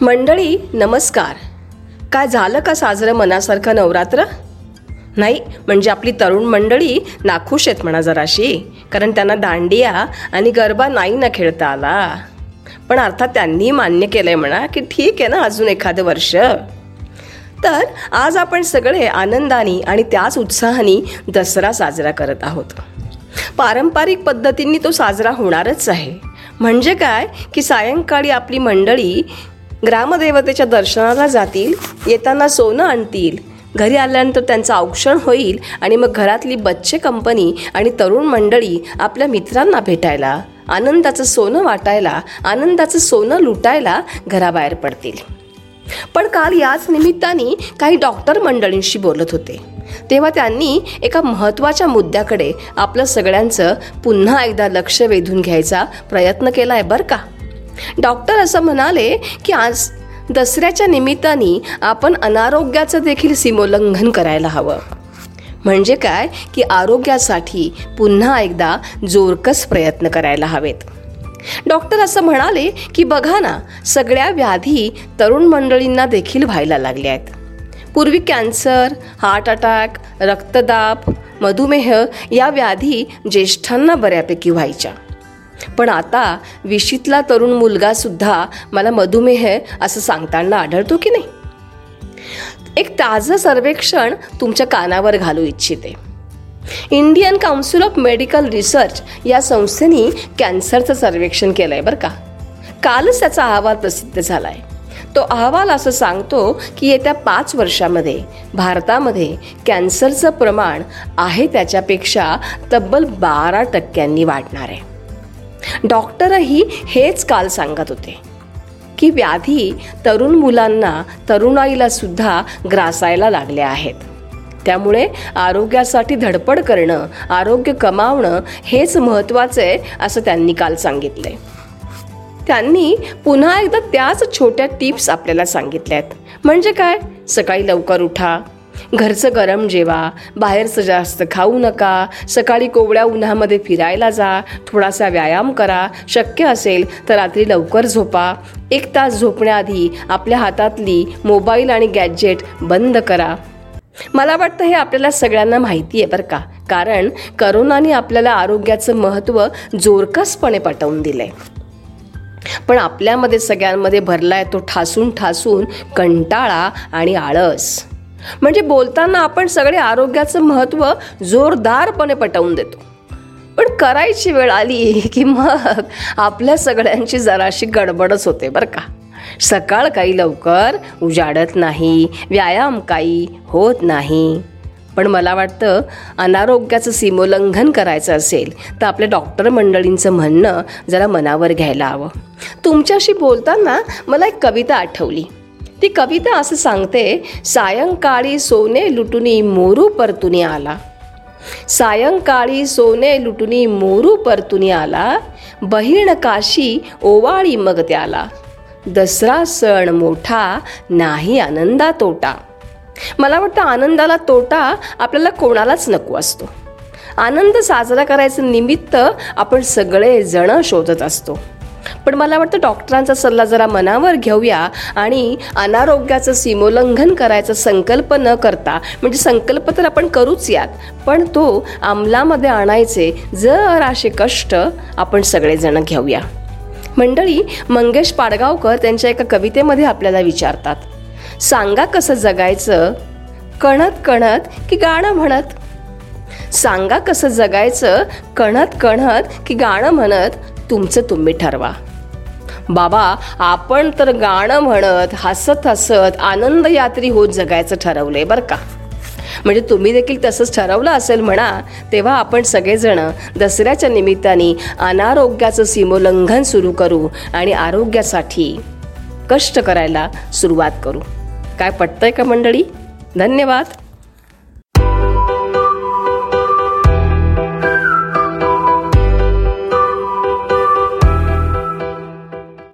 मंडळी नमस्कार. काय झालं का साजरं मनासारखं नवरात्र? नाही म्हणजे आपली तरुण मंडळी नाखुश आहेत म्हणा जराशी कारण त्यांना दांडिया आणि गरबा नाही ना खेळता आला. पण अर्थात त्यांनी मान्य केलंय म्हणा की ठीक आहे ना अजून एखादं वर्ष. तर आज आपण सगळे आनंदाने आणि त्याच उत्साहाने दसरा साजरा करत आहोत. पारंपरिक पद्धतींनी तो साजरा होणारच आहे. म्हणजे काय? की सायंकाळी आपली मंडळी ग्रामदेवतेच्या दर्शनाला जातील येताना सोनं आणतील. घरी आल्यानंतर त्यांचं औक्षण होईल आणि मग घरातली बच्चे कंपनी आणि तरुण मंडळी आपल्या मित्रांना भेटायला आनंदाचं सोनं वाटायला आनंदाचं सोनं लुटायला घराबाहेर पडतील. पण काल याच निमित्ताने काही डॉक्टर मंडळींशी बोलत होते. तेव्हा त्यांनी एका महत्त्वाच्या मुद्द्याकडे आपलं सगळ्यांचं पुन्हा एकदा लक्ष वेधून घ्यायचा प्रयत्न केला आहे बरं का? डॉक्टर असं म्हणाले की आज दसऱ्याच्या निमित्ताने आपण अनारोग्याचं देखील सीमोल्लंघन करायला हवं. म्हणजे काय? की आरोग्यासाठी पुन्हा एकदा जोरकस प्रयत्न करायला हवेत. डॉक्टर असं म्हणाले की बघा ना सगळ्या व्याधी तरुण मंडळींना देखील व्हायला लागल्या आहेत. पूर्वी कॅन्सर हार्ट अटॅक रक्तदाब मधुमेह या व्याधी ज्येष्ठांना बऱ्यापैकी व्हायच्या. पण आता विशीतला तरुण मुलगा सुद्धा मला मधुमेह असं सांगताना आढळतो की नाही? एक ताजं सर्वेक्षण तुमच्या कानावर घालू इच्छिते. Indian Council of Medical Research या संस्थेने कॅन्सरचं सर्वेक्षण केलं आहे बरं का. कालच त्याचा अहवाल प्रसिद्ध झाला आहे तो अहवाल असं सांगतो की येत्या पाच वर्षामध्ये भारतामध्ये कॅन्सरचं प्रमाण आहे त्याच्यापेक्षा तब्बल बारा टक्क्यांनी वाढणार आहे. डॉक्टरही हेच काल सांगत होते की व्याधी तरुण मुलांना तरुणाईला सुद्धा ग्रासायला लागल्या आहेत. त्यामुळे आरोग्यासाठी धडपड करणं आरोग्य कमावणं हेच महत्त्वाचं आहे असं त्यांनी काल सांगितलंय त्यांनी पुन्हा एकदा त्याच छोट्या टिप्स आपल्याला सांगितल्या आहेत म्हणजे काय? सकाळी लवकर उठा घरचं गरम जेवा बाहेरचं जास्त खाऊ नका सकाळी कोवळ्या उन्हामध्ये फिरायला जा थोडासा व्यायाम करा शक्य असेल तर रात्री लवकर झोपा. एक तास झोपण्याआधी आपल्या हातातली मोबाईल आणि गॅजेट बंद करा. मला वाटतं हे आपल्याला सगळ्यांना माहिती आहे बरं का कारण करोनाने आपल्याला आरोग्याचं महत्त्व जोरकसपणे पटवून दिलंय. पण आपल्यामध्ये सगळ्यांमध्ये भरलाय तो ठासून ठासून कंटाळा आणि आळस. म्हणजे बोलताना आपण सगळे आरोग्याचं महत्त्व जोरदारपणे पटवून देतो. पण करायची वेळ आली की मग आपल्या सगळ्यांची जराशी गडबडच होते बरं का. सकाळ काही लवकर उजाडत नाही व्यायाम काही होत नाही. पण मला वाटतं अनारोग्याचं सीमोल्लंघन करायचं असेल तर आपल्या डॉक्टर मंडळींचं म्हणणं जरा मनावर घ्यायला हवं. तुमच्याशी बोलताना मला एक कविता आठवली. ती कविता असं सांगते सायंकाळी सोने लुटुनी मोरू परतुनी आला. सायंकाळी सोने लुटुनी मोरू परतुनी आला. बहीण काशी ओवाळी मग त्याला. दसरा सण मोठा नाही आनंदा तोटा. मला वाटतं आनंदाला तोटा आपल्याला कोणालाच नको असतो. आनंद साजरा करायचं निमित्त आपण सगळेजणं शोधत असतो. पण मला वाटतं डॉक्टरांचा सल्ला जरा मनावर घेऊया आणि अनारोग्याचं सीमोल्लंघन करायचा संकल्प न करता म्हणजे संकल्प तर आपण करूच यात पण तो अंमलामध्ये आणायचे जर असे कष्ट आपण सगळेजण घेऊया. मंडळी मंगेश पाडगावकर त्यांच्या एका कवितेमध्ये आपल्याला विचारतात सांगा कसं जगायचं? कणत कणत की गाणं म्हणत? सांगा कसं जगायचं? कणत कणत की गाणं म्हणत? तुमचं तुम्ही ठरवा. बाबा आपण तर गाणं म्हणत हसत हसत आनंद यात्री होत जगायचं ठरवलंय बरं का. म्हणजे तुम्ही देखील तसंच ठरवलं असेल म्हणा तेव्हा आपण सगळेजण दसऱ्याच्या निमित्ताने अनारोग्याचं सीमोल्लंघन सुरू करू आणि आरोग्यासाठी कष्ट करायला सुरुवात करू. काय पटतंय का मंडळी? धन्यवाद.